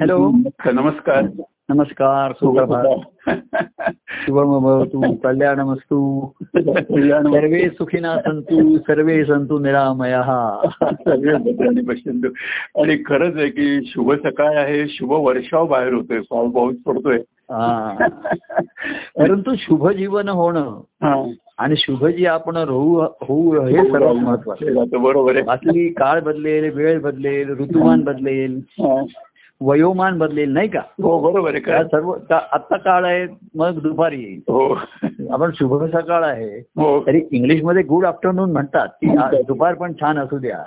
Hello. नमस्कार. नमस्कार सुप्रभात. शुभम भवतु कल्याणमस्तु. सर्वे सुखिना सन्तु सर्वे सन्तु निरामया. पश्यंतु आणि खरंच आहे की शुभ सकाळ आहे शुभ वर्षाव बाहेर होतोय पाऊस पाऊस पडतोय. हा. परंतु शुभ जीवन होणं हा. आणि शुभ जी आपण होऊ होऊ हे सर्वात महत्वाचं बरोबर आहे. आपली काळ बदलेल वेळ बदलेल ऋतुमान बदलेल. वयोमान बदलेल नाही का? हो बरोबर आहे सर्व आत्ता काळ आहे मग दुपारी येईल. हो. आपण शुभ सकाळ आहे हो. तरी इंग्लिशमध्ये गुड आफ्टरनून म्हणतात की दुपार पण छान असू द्या.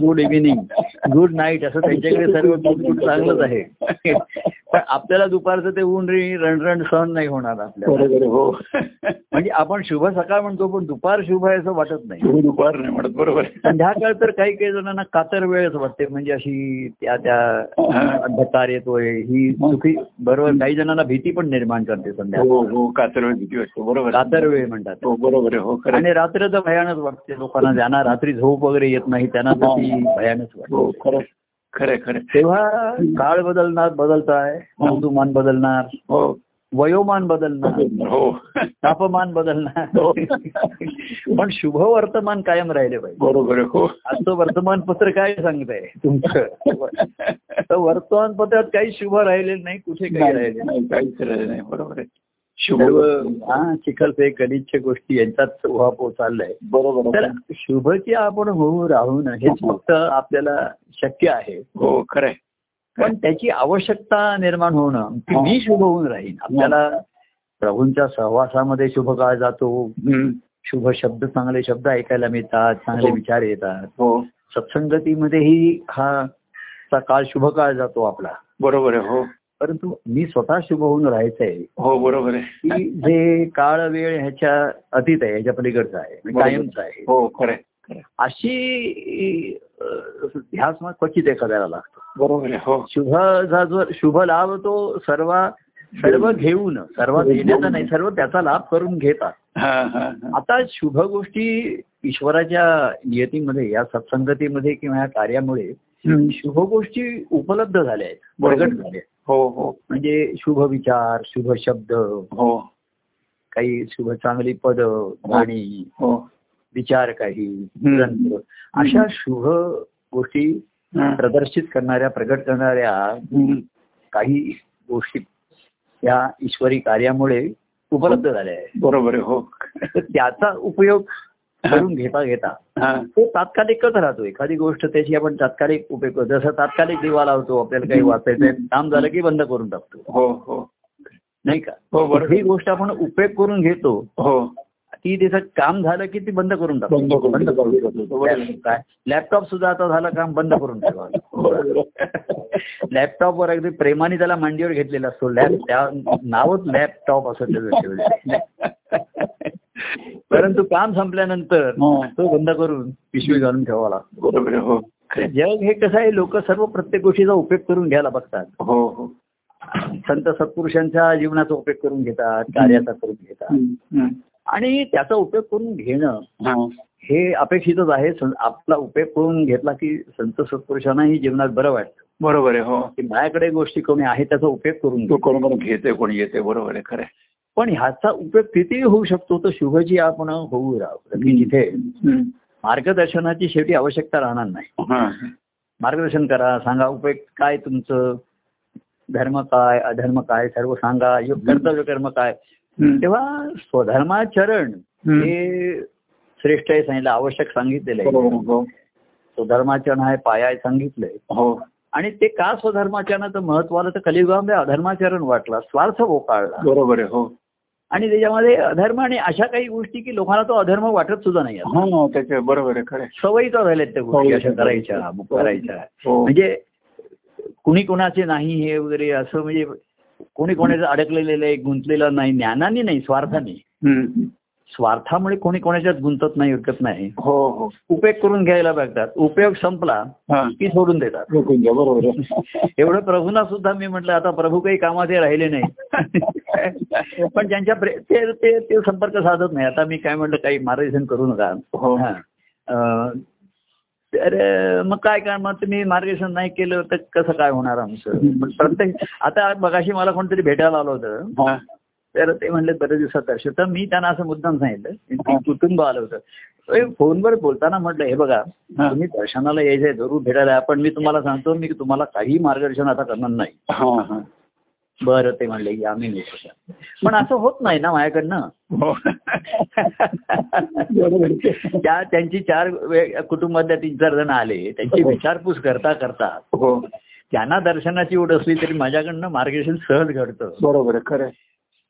गुड इव्हिनिंग गुड नाईट असं त्यांच्याकडे सर्व गुड चांगलंच आहे. पण आपल्याला दुपारचं ते ऊन रे रणरण सहन नाही होणार आपल्याला. हो. म्हणजे आपण शुभ सकाळ म्हणतो पण दुपार शुभ आहे असं वाटत नाही. दुपार नाही म्हणत बरोबर संध्याकाळ तर काही काही जणांना कातर वेळच वाटते म्हणजे अशी त्या त्या अंधकार येतोय ही सुखी बरोबर काही जणांना भीती पण निर्माण करते संध्याकाळ हो हो कातर वेळ भीती वाटते बरोबर. म्हणतात. हो बरोबर हो. आणि रात्र तर भयानच वाटते लोकांना ज्यांना रात्री झोप वगैरे येत नाही त्यांना भयानच वाटते. खरं खरं खरं तेव्हा काळ बदलणार बदलताय ऋतुमान बदलणार. हो. वयोमान बदलणार हो. तापमान बदलणार हो. पण शुभ वर्तमान कायम राहिले पाहिजे. बरोबर हो. आजचं वर्तमानपत्र काय सांगतंय? तुमचं? तर वर्तमानपत्रात काही शुभ राहिलेलं नाही कुठे काही राहिले नाही. काहीच राहिलं नाही बरोबर आहे. शुभ हा चिखलचे गलिच्छ गोष्टी यांच्यात उहापोह चाललाय. बरोबर तर. शुभची आपण होऊ राहून हेच फक्त आपल्याला शक्य आहे. हो खरंय पण त्याची आवश्यकता निर्माण होणं की मी शुभ होऊन राहीन. आपल्याला प्रभूंच्या सहवासामध्ये शुभ काळ जातो. शुभ शब्द चांगले शब्द ऐकायला मिळतात चांगले हो. विचार येतात. हो. सत्संगतीमध्येही हा चा काळ शुभ काळ जातो आपला. बरोबर आहे हो. परंतु मी स्वतः शुभ होऊन राहायचंय. हो बरोबर आहे. की जे काळ वेळ ह्याच्या अतीत आहे ह्याच्या पलीकडचं आहे कायमचं आहे. हो खरंय. अशी ध्यास मग क्वचित एखाद्याला लागतो. बरोबर हो. शुभ जो शुभ लाभ तो सर्व सर्व घेऊन सर्व देण्याचा नाही सर्व त्याचा लाभ करून घेतात. हा हा हा. आता शुभ गोष्टी ईश्वराच्या नियतीमध्ये या सत्संगतीमध्ये किंवा या कार्यामुळे. शुभ गोष्टी उपलब्ध झाल्या आहेत. प्रगट झाल्या. हो हो. म्हणजे शुभ विचार शुभ शब्द हो. काही शुभ चांगली पद गाणी हो. विचार काही. ग्रंथ. अशा शुभ गोष्टी हा. प्रदर्शित करणाऱ्या प्रगट करणाऱ्या. काही गोष्टी या ईश्वरी कार्यामुळे उपलब्ध झाल्या आहेत. बरोबर हो. त्याचा उपयोग करून घेता घेता हा. तो तात्कालिकच राहतो? एखादी गोष्ट त्याची आपण तात्कालिक उपयोग करतो. जसं तात्कालिक दिवा लावतो आपल्याला काही वाचायचं काम झालं की बंद करून टाकतो. हो हो. नाही का? हो ही गोष्ट आपण उपयोग करून घेतो. हो. ती त्याचं काम झालं की ती बंद करून टाकतो. बंद करून टाकतो. काय? लॅपटॉप सुद्धा आता झालं काम बंद करून ठेवा लॅपटॉपवर अगदी प्रेमाने त्याला मांडीवर घेतलेला असतो. लॅप त्या नावच लॅपटॉप असं त्याचं परंतु काम संपल्यानंतर हा. तो बंद करून पिशवी घालून ठेवावा लागतो. आहे हो. जग हे कसं आहे लोक सर्व प्रत्येक गोष्टीचा उपयोग करून घ्यायला बघतात. हो हो. संत सत्पुरुषांच्या जीवनाचा उपयोग करून घेतात कार्याचा करून घेतात. आणि त्याचा उपयोग करून घेणं हा. अपेक्षितच आहे आपला उपयोग करून घेतला की संत सत्पुरुषांनाही जीवनात बरं वाटतं बरोबर आहे हो की माझ्याकडे गोष्टी कमी आहे त्याचा उपयोग करून तो घेतो कोण कोण घेते कोणी येते बरोबर आहे खरं. पण ह्याचा उपयोग किती होऊ शकतो तर शुभजी आपण होऊ की जिथे. मार्गदर्शनाची शेवटी आवश्यकता राहणार नाही. मार्गदर्शन करा सांगा उपयोग काय तुमचं धर्म काय अधर्म काय सर्व सांगा कर्तव्य कर्म काय. तेव्हा स्वधर्माचरण. हे श्रेष्ठ आहे सांगितलं आवश्यक सांगितलेलं आहे. आहे. हो. स्वधर्माचरण आहे पाया आहे सांगितलंय. हो. आणि ते का स्वधर्माचरणाचं महत्त्व आलं? तर कलियुगामध्ये अधर्माचरण वाटला स्वार्थ बोकाळला. बरोबर आहे हो. आणि त्याच्यामध्ये अधर्म आणि अशा काही गोष्टी की लोकांना तो अधर्म वाटत सुद्धा नाही. हा बरोबर आहे खरं आहे. सवयीचा झाल्यात त्या गोष्टी अशा करायच्या करायच्या. हो. म्हणजे कुणी कोणाचे नाही हे वगैरे असं म्हणजे कोणी कोणाचं अडकलेलं आहे गुंतलेलं नाही ज्ञानाने नाही स्वार्थाने. स्वार्थामुळे कोणी कोणाच्यात गुंतत नाही विकत नाही. हो हो. उपयोग करून घ्यायला बघतात. उपयोग संपला की सोडून देतात. बरोबर. एवढं प्रभूंना सुद्धा मी म्हटलं आता प्रभू काही कामाचे राहिले नाही. पण ज्यांच्या प्रे- ते संपर्क साधत नाही. आता मी काय म्हटलं काही मार्गदर्शन करू नका. हो. तर मग काय काय मग तुम्ही मार्गदर्शन नाही केलं तर कसं काय होणार आमचं? प्रत्येक आता बघाशी मला कोणतरी भेटायला आलं होतं. हा. तर ते म्हणले बरेच दिवसात दर्शन. तर मी त्यांना असं मुद्दाम सांगितलं. कुटुंब आलं होतं. फोनवर बोलताना म्हटलं हे बघा. तुम्ही दर्शनाला यायचंय जरूर भेटायला. पण मी तुम्हाला सांगतो मी तुम्हाला काही मार्गदर्शन आता करणार नाही. बरं ते म्हणले की आम्ही नेतो पण असं होत नाही ना माझ्याकडनं. हो. त्या त्यांची चार कुटुंबातल्या तीन चार जण आले. त्यांची विचारपूस करता करता. हो. त्यांना दर्शनाची ओढ असली तरी माझ्याकडनं मार्गदर्शन सहज घडतं. बरोबर खरं.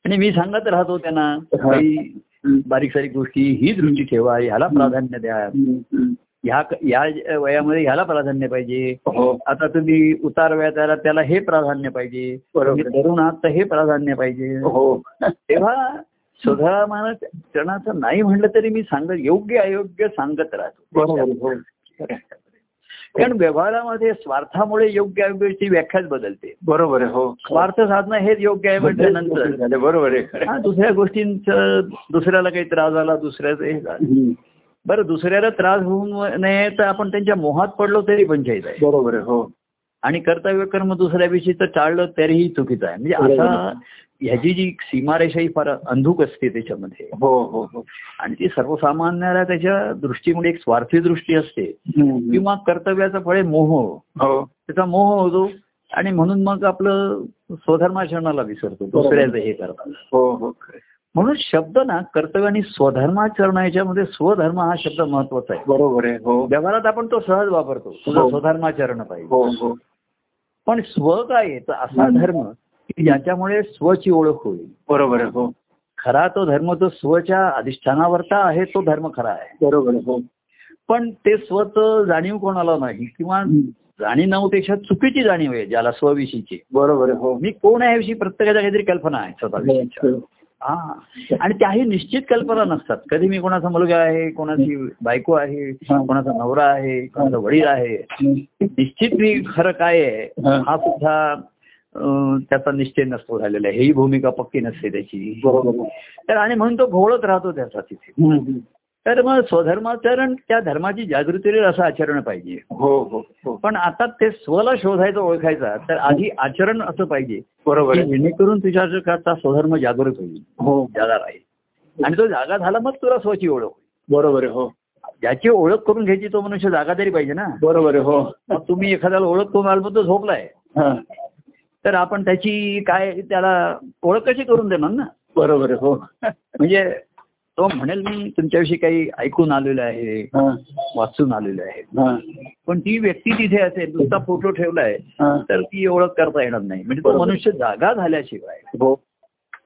आणि मी सांगत राहतो त्यांना हा. काही बारीक सारीक गोष्टी ही दृष्टी ठेवा ह्याला प्राधान्य द्या. ह्या या वयामध्ये ह्याला प्राधान्य पाहिजे. हो. आता तुम्ही उतार वयात आला त्याला हे प्राधान्य पाहिजे. तरुण आहात तर हे प्राधान्य पाहिजे. हो. तेव्हा सुधारणा चरणाचं नाही म्हणलं तरी मी सांगत योग्य अयोग्य सांगत राहतो. हो. कारण व्यवहारामध्ये स्वार्थामुळे योग्य अयोग्याची व्याख्याच बदलते. बरोबर आहे हो. स्वार्थ साधणं हेच योग्य आहे म्हटल्यानंतर. बरोबर आहे. दुसऱ्या गोष्टींचं दुसऱ्याला काही त्रास झाला दुसऱ्याचं हे झालं. बरं दुसऱ्याला त्रास होऊ नये तर आपण त्यांच्या मोहात पडलो तरी पंचायत आहे. बरोबर आहे हो. आणि कर्तव्य कर्म दुसऱ्याविषयी तर टाळलं तरीही चुकीचं आहे. म्हणजे. असा ह्याची जी सीमारेषा ही फार अंधुक असते त्याच्यामध्ये. हो हो हो. आणि ती सर्वसामान्याला त्याच्या दृष्टीमुळे एक स्वार्थी दृष्टी असते. किंवा कर्तव्याचा फळे मोह. हो. त्याचा मोह होतो आणि म्हणून मग आपलं स्वधर्माचरणाला विसरतो. दुसऱ्याचं हे करतात हो हो. म्हणून शब्द ना कर्तव्य आणि स्वधर्माचरण याच्यामध्ये स्वधर्म हा शब्द महत्त्वाचा आहे. बरोबर आहे हो. व्यवहारात आपण तो सहज वापरतो तुझं हो. स्वधर्माचरण पाहिजे. हो पण स्व काय असा धर्म की ज्याच्यामुळे स्वची ओळख होईल. बरोबर आहे हो. खरा तो धर्म तो स्वच्या अधिष्ठानावरचा आहे तो धर्म खरा आहे. बरोबर आहे हो. पण ते स्वचं जाणीव कोणाला नाही किंवा. जाणीव नव्हतेक्षा चुकीची जाणीव आहे ज्याला स्वविषयीची. बरोबर आहे हो. मी कोण आहे याविषयी प्रत्येकाच्या काहीतरी कल्पना आहे स्वतःविषयीच्या. हो. आणि त्याही निश्चित कल्पना नसतात कधी मी कोणाचा मुलगा आहे कोणाची बायको आहे. कोणाचा नवरा आहे कोणाचा वडील आहे. निश्चित मी खरं काय आहे हा. सुद्धा त्याचा निश्चय नसतो झालेला आहे ही भूमिका पक्की नसते त्याची. तर आणि म्हणून तो घोळत राहतो त्याचा तिथे. तर मग स्वधर्माचरण त्या धर्माची जागृती असं आचरण पाहिजे. हो हो हो. पण आता ते स्वला शोधायचं ओळखायचा तर आधी आचरण असं पाहिजे. बरोबर जेणेकरून तुझ्या स्वधर्म जागृत होईल. हो. जागा राहील. आणि तो जागा झाला मग तुला स्वची ओळख होईल. बरोबर हो. ज्याची ओळख करून घ्यायची तो मनुष्य जागा तरी पाहिजे ना. बरोबर हो. तुम्ही एखाद्याला ओळख करून आल तो झोपलाय. तर आपण त्याची काय त्याला ओळख कशी करून देणार ना? बरोबर हो. म्हणजे तो म्हणेल मी तुमच्याविषयी काही ऐकून आलेलं आहे. वाचून आलेलं आहे. पण ती व्यक्ती तिथे असेल नुसता फोटो ठेवलाय. तर ती ओळख करता येणार नाही म्हणजे तो. मनुष्य जागा झाल्याशिवाय हो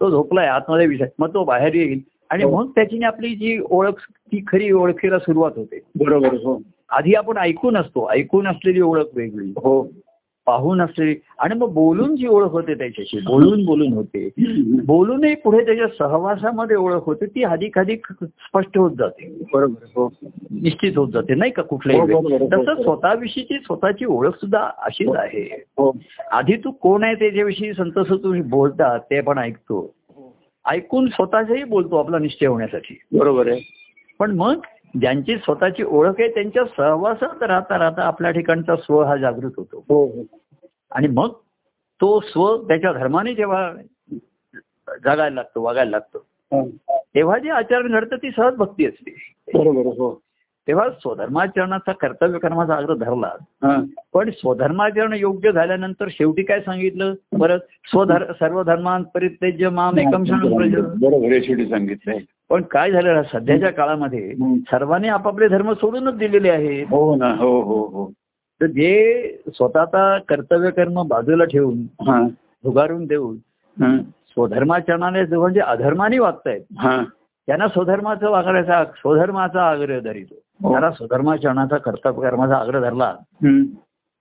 तो झोपलाय आतमध्ये विषय मग तो बाहेर येईल आणि हो. मग त्याची आपली जी ओळख ती खरी ओळखीला सुरुवात होते बरोबर हो आधी आपण ऐकून असतो ऐकून असलेली ओळख वेगळी हो पाहून असलेली आणि मग बोलून जी ओळख होते त्याच्याशी बोलून बोलून होते. बोलूनही पुढे त्याच्या सहवासामध्ये ओळख होते ती अधिक अधिक स्पष्ट होत जाते. बरोबर हो. निश्चित होत जाते नाही का कुठल्याही हो. हो. तसं स्वतःविषयीची स्वतःची ओळख सुद्धा अशीच आहे. आधी तू कोण आहे त्याच्याविषयी संतोष तुम्ही बोलता ते पण ऐकतो. ऐकून स्वतःचंही बोलतो आपला निश्चय होण्यासाठी. बरोबर आहे. पण मग ज्यांची स्वतःची ओळख आहे त्यांच्या सहवासात राहता राहता आपल्या ठिकाणचा स्व हा जागृत होतो. हो हो. आणि मग तो स्व त्याच्या धर्माने जेव्हा जगायला लागतो वागायला लागतो हा. तेव्हा जे आचरण घडतं ती सहज भक्ती असते. बरोबर हो. तेव्हा स्वधर्माचरणाचा कर्तव्य कर्माचा आग्रह धरला. पण स्वधर्माचरण योग्य झाल्यानंतर शेवटी काय सांगितलं? परत स्वधर सर्व धर्मान परित्यज्य माम एकम शेवटी सांगितलंय. पण काय झालं सध्याच्या काळामध्ये. सर्वांनी आपापले धर्म सोडूनच दिलेले आहेत. हो ना हो हो हो. तर जे स्वतःचा कर्तव्य कर्म बाजूला ठेवून झुगारून देऊन. स्वधर्माचरणाने म्हणजे अधर्माने वागतायत. हा. त्यांना स्वधर्माचं वागण्याचा स्वधर्माचा आग्रह धरितो. हो. त्याला स्वधर्माचरणाचा कर्तव्य कर्माचा आग्रह धरला.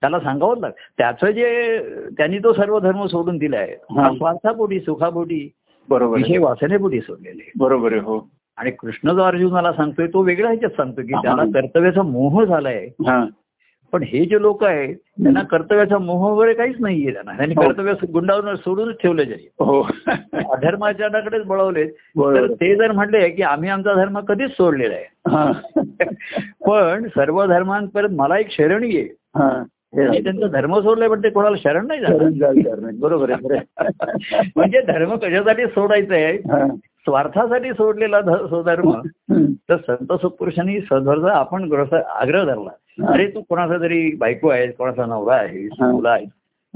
त्याला सांगावंच लाग त्याचं जे त्यांनी तो सर्व धर्म सोडून दिलाय हा. हा स्वार्थापोटी सुखापोटी बरोबर आहे. वासनेपोटी सोडलेले बरोबर आहे हो. आणि कृष्ण जो अर्जुनाला सांगतोय तो वेगळा ह्याच्यात सांगतो की त्याला हा. कर्तव्याचा मोह झालाय. हा. पण हे जे लोक आहेत त्यांना कर्तव्याचा मोह वगैरे काहीच नाहीये त्यांना त्यांनी हो. कर्तव्य गुंडावून सोडूनच ठेवलं जाईल हो अधर्माच्याकडेच बळवलेत तर. ते जर म्हटले की आम्ही आमचा धर्म कधीच सोडलेला आहे. पण सर्व धर्मांपर्यंत मला एक शरणी आहे त्यांचा धर्म सोडलाय पण ते कोणाला शरण नाही झालं. बरोबर आहे. म्हणजे धर्म कशासाठी सोडायचा आहे. स्वार्थासाठी सोडलेला स्वधर्म. तर संत सुपुरुषांनी सध्वरचा आपण आग्रह धरला अरे तू कोणाचा तरी बायको आहे कोणाचा नवरा आहे. मुलं आहेत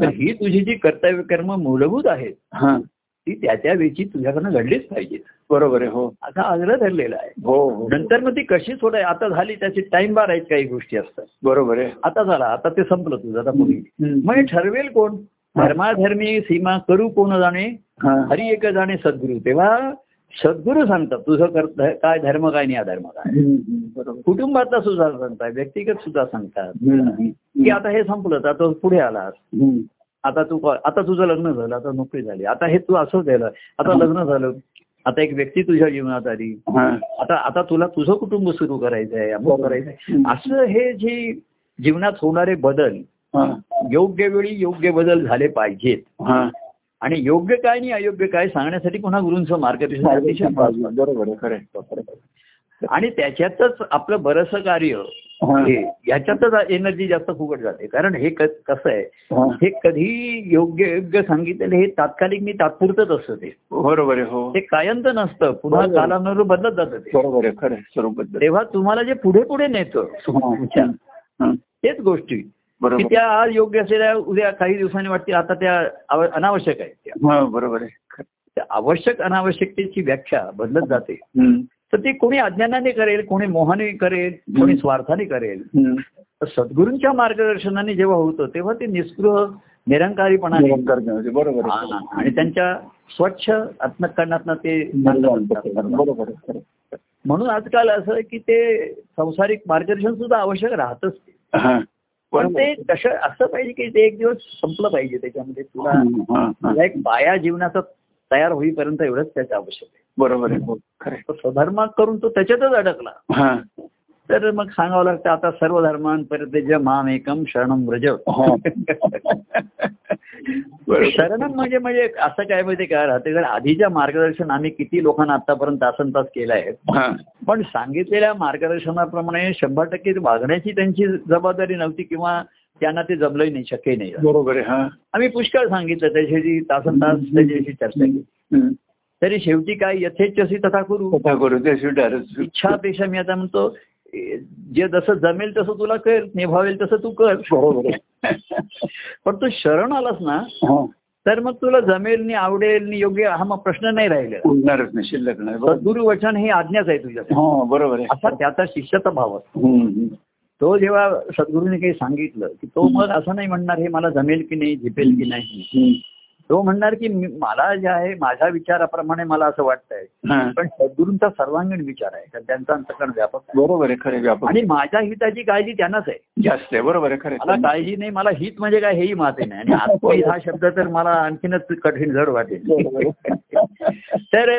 तर ही. तुझी जी कर्तव्य कर्म मूलभूत आहेत हा. ती त्या त्या वेळची तुझ्याकडनं घडलीच पाहिजेत. बरोबर आहे हो. असा आग्रह धरलेला आहे. हो हो. नंतर मग ती कशी सोडाय आता झाली त्याची टाइम बार आहेत काही गोष्टी असतात. बरोबर आहे. आता झाला आता ते संपलं तुझं आता पुढे. हम्म. मग ठरवेल कोण? धर्माधर्मी सीमा करू कोण जाणे. हरी एक जाणे सद्गुरू. तेव्हा सद्गुरू सांगतात तुझं कर्त काय धर्म काय नाही अधर्म काय? कुटुंबातला सुद्धा सांगतात व्यक्तिगत सुद्धा सांगतात. की आता हे संपलं तर आता पुढे आलास. आता तू आता तुझं लग्न झालं आता नोकरी झाली. आता हे तू असं झालं आता लग्न झालं आता एक व्यक्ती तुझ्या जीवनात आली. आता आता तुला तुझं कुटुंब सुरू करायचं आहे अमुक करायचं आहे. असं हे जे जीवनात होणारे बदल. योग्य वेळी योग्य बदल झाले पाहिजेत. आणि योग्य काय आणि अयोग्य काय सांगण्यासाठी पुन्हा गुरूंचं मार्गदर्शन. बरोबर. आणि त्याच्यातच आपलं बरंचसं कार्य याच्यातच एनर्जी जास्त फुकट जाते कारण हे कसं आहे हा. कधी योग्य योग्य सांगितलेलं हे तात्कालिक मी तात्पुरतच असतं ते बरोबर आहे हो ते कायंत नसतं पुन्हा. कालानुरूप बदलत जातं ते बरोबर आहे खरं तेव्हा तुम्हाला जे पुढे पुढे नेतं तुमच्या. तेच गोष्टी की त्या आज योग्य असलेल्या उद्या काही दिवसांनी वाटतील आता त्या अनावश्यक आहेत. हा बरोबर आहे. त्या आवश्यक अनावश्यकतेची व्याख्या बदलत जाते. तर ती कोणी अज्ञानाने करेल कोणी मोहाने करेल कोणी स्वार्थाने करेल सद्गुरूंच्या मार्गदर्शनाने जेव्हा होतं तेव्हा ते निस्पृह निरंकारीपणाने निरंकार ज्ञानाचे. बरोबर आणि त्यांच्या स्वच्छ आत्मकरणातनं ते बरोबर. म्हणून आजकाल असं की ते संसारिक मार्गदर्शन सुद्धा आवश्यक राहतच. पण. ते कसं असं पाहिजे की ते एक दिवस संपलं पाहिजे त्याच्यामध्ये तुला. तुला एक बाया जीवनाचा तयार होईपर्यंत एवढंच त्याचं आवश्यक आहे बरोबर आहे हो स्वधर्म करून तो त्याच्यातच अडकला. तर मग सांगावं लागतं आता सर्व धर्मांपर्यंत जे माम एकम शरणम व्रज हा. शरणम म्हणजे म्हणजे असं काय माहिती काय राहते तर आधीच्या मार्गदर्शन आम्ही किती लोकांना आतापर्यंत तासन तास केलाय हा. पण सांगितलेल्या मार्गदर्शनाप्रमाणे शंभर टक्के वागण्याची त्यांची जबाबदारी नव्हती किंवा त्यांना ते जमलंही नाही शक्यही नाही बरोबर आहे हा आम्ही पुष्कळ सांगितलं त्याच्याशी तासन तास त्याच्याशी चर्चा केली. तरी शेवटी काय यथेच्छसी तथा करू करू इच्छापेक्षा मी आता म्हणतो जे जसं जमेल तसं तुला कर निभावेल तसं तू कर. बरोबर पण तू शरण आलास ना. तर मग तुला जमेल नि आवडेल नि योग्य हा मग प्रश्न नाही नाही शिल्लक नाही. बरोबर. सद्गुरु वचन हे आज्ञाच आहे तुझ्यासाठी हा बरोबर आहे. असा त्याचा शिष्याचा भाव असतो. तो जेव्हा सद्गुरूने काही सांगितलं की तो मग असं नाही म्हणणार हे मला जमेल की नाही झेपेल की नाही. तो म्हणणार की मला जे आहे माझ्या विचाराप्रमाणे मला असं वाटतंय. पण सद्गुरूंचा सर्वांगीण विचार आहे. कारण त्यांचा अंतकरण व्यापक. बरोबर आहे खरे व्यापक. आणि माझ्या हिताची काळजी त्यांनाच आहे. जास्त आहे बरोबर आहे खरे मला काळजी नाही मला हित म्हणजे काय हेही माते नाही. आणि आत्महित हा शब्द तर मला आणखीनच कठीण जड वाटेल. तर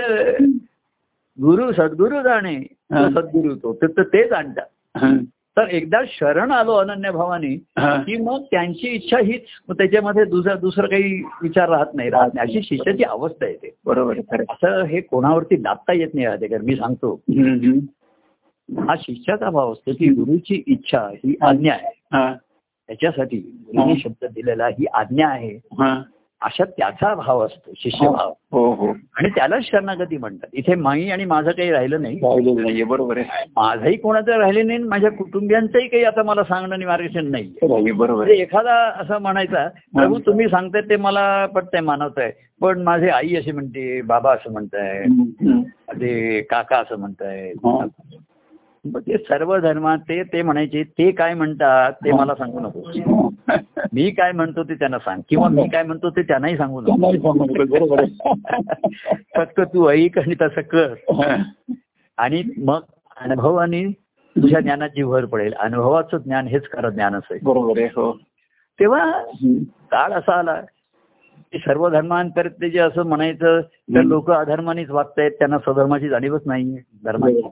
गुरु सद्गुरु जाणे सद्गुरु तो. तर तर ते जाणतात. तर एकदा शरण आलो अनन्य भावाने की मग त्यांची इच्छा हीच त्याच्यामध्ये दुसरं दुसरं काही विचार राहत नाही. राहत नाही. अशी शिष्याची अवस्था येते बरोबर असं हे कोणावरती लादता येत नाही राहते मी सांगतो. हा शिष्याचा भाव असतो की गुरुची इच्छा ही आज्ञा आहे. त्याच्यासाठी गुरुने शब्द दिलेला ही आज्ञा आहे. अशा त्याचा भाव असतो शिष्यभाव. हो हो आणि त्यालाच शरणागती म्हणतात. इथे माई आणि माझं काही राहिलं नाही. बरोबर आहे. माझंही कोणाचं राहिले नाही माझ्या कुटुंबियांचंही काही आता मला सांगणं आणि मार्गदर्शन नाही बरोबर म्हणजे एखादा असं म्हणायचा प्रभू तुम्ही सांगताय ते मला पटतंय मानवत आहे पण माझे आई अशी म्हणते बाबा असं म्हणताय. ते काका असं म्हणताय. हा. ते सर्व धर्मात ते ते म्हणायचे ते काय म्हणतात ते मला सांगू नको. मी काय म्हणतो ते त्यांना सांग किंवा मी काय म्हणतो ते त्यांनाही सांगू नको. नाही फक्त तू ऐक आणि तसं कर. आणि मग अनुभवाने तुझ्या ज्ञानाची भर पडेल. अनुभवाचं ज्ञान हेच खरं ज्ञानच आहे बरोबर आहे हो. तेव्हा. काळ असा आला की सर्व धर्मांपर्यंत जे असं म्हणायचं तर लोक अधर्मानेच वागतायत त्यांना स्वधर्माची जाणीवच नाहीये धर्माची.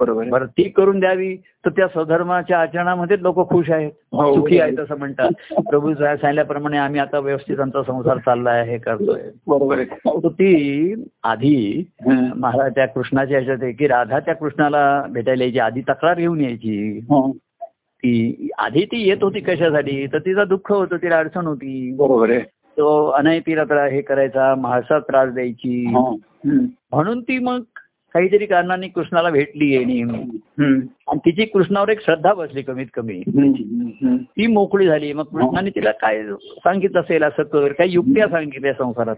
बरोबर ती करून द्यावी तर त्या स्वधर्माच्या आचरणामध्ये लोक खुश आहेत हो, सुखी बरोबर. आहेत असं म्हणतात प्रभू साहेब सांगितल्याप्रमाणे आम्ही आता व्यवस्थित आमचा संसार चाललाय हे करतोय बरोबर ती आधी हं. महाराज त्या कृष्णाच्या ह्याच्यात आहे की राधा त्या कृष्णाला भेटायला यायची आधी तक्रार घेऊन यायची हं. ती आधी ती येत होती कशासाठी तर तिचं दुःख होतं तिला अडचण होती बरोबर आहे तो अनय तिला त्रा- हे करायचा महासा त्रास द्यायची हं. हं. म्हणून ती मग काहीतरी कारणाने कृष्णाला भेटली आहे नेहमी. आणि तिची कृष्णावर एक श्रद्धा बसली कमीत कमी. ती मोकळी झाली. मग कृष्णाने तिला काय सांगितलं असेल असं कर काही युक्त्या सांगितल्या संसारात.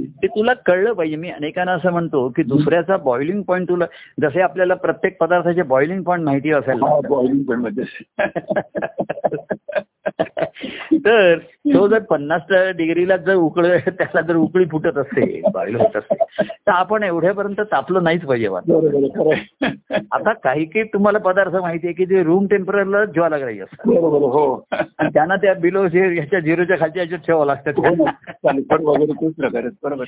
ते तुला कळलं पाहिजे. मी अनेकांना असं म्हणतो की दुसऱ्याचा बॉइलिंग पॉईंट तुला जसे आपल्याला प्रत्येक पदार्थाचे बॉइलिंग पॉईंट माहिती असेल point मध्ये. तर तो जर पन्नास डिग्रीला जर उकळ त्याला जर उकळी फुटत असते बॉईल होत असते तर आपण एवढ्यापर्यंत तापलं नाहीच पाहिजे. आता काही काही तुम्हाला पदार्थ माहिती आहे की ते रूम टेम्परेचरला ज्वालाग्राही असतात. हो. आणि त्यांना त्या बिलो ह्याच्या झिरोच्या खालच्या ह्याच्यात ठेवावं हो लागतं आहेत बरोबर.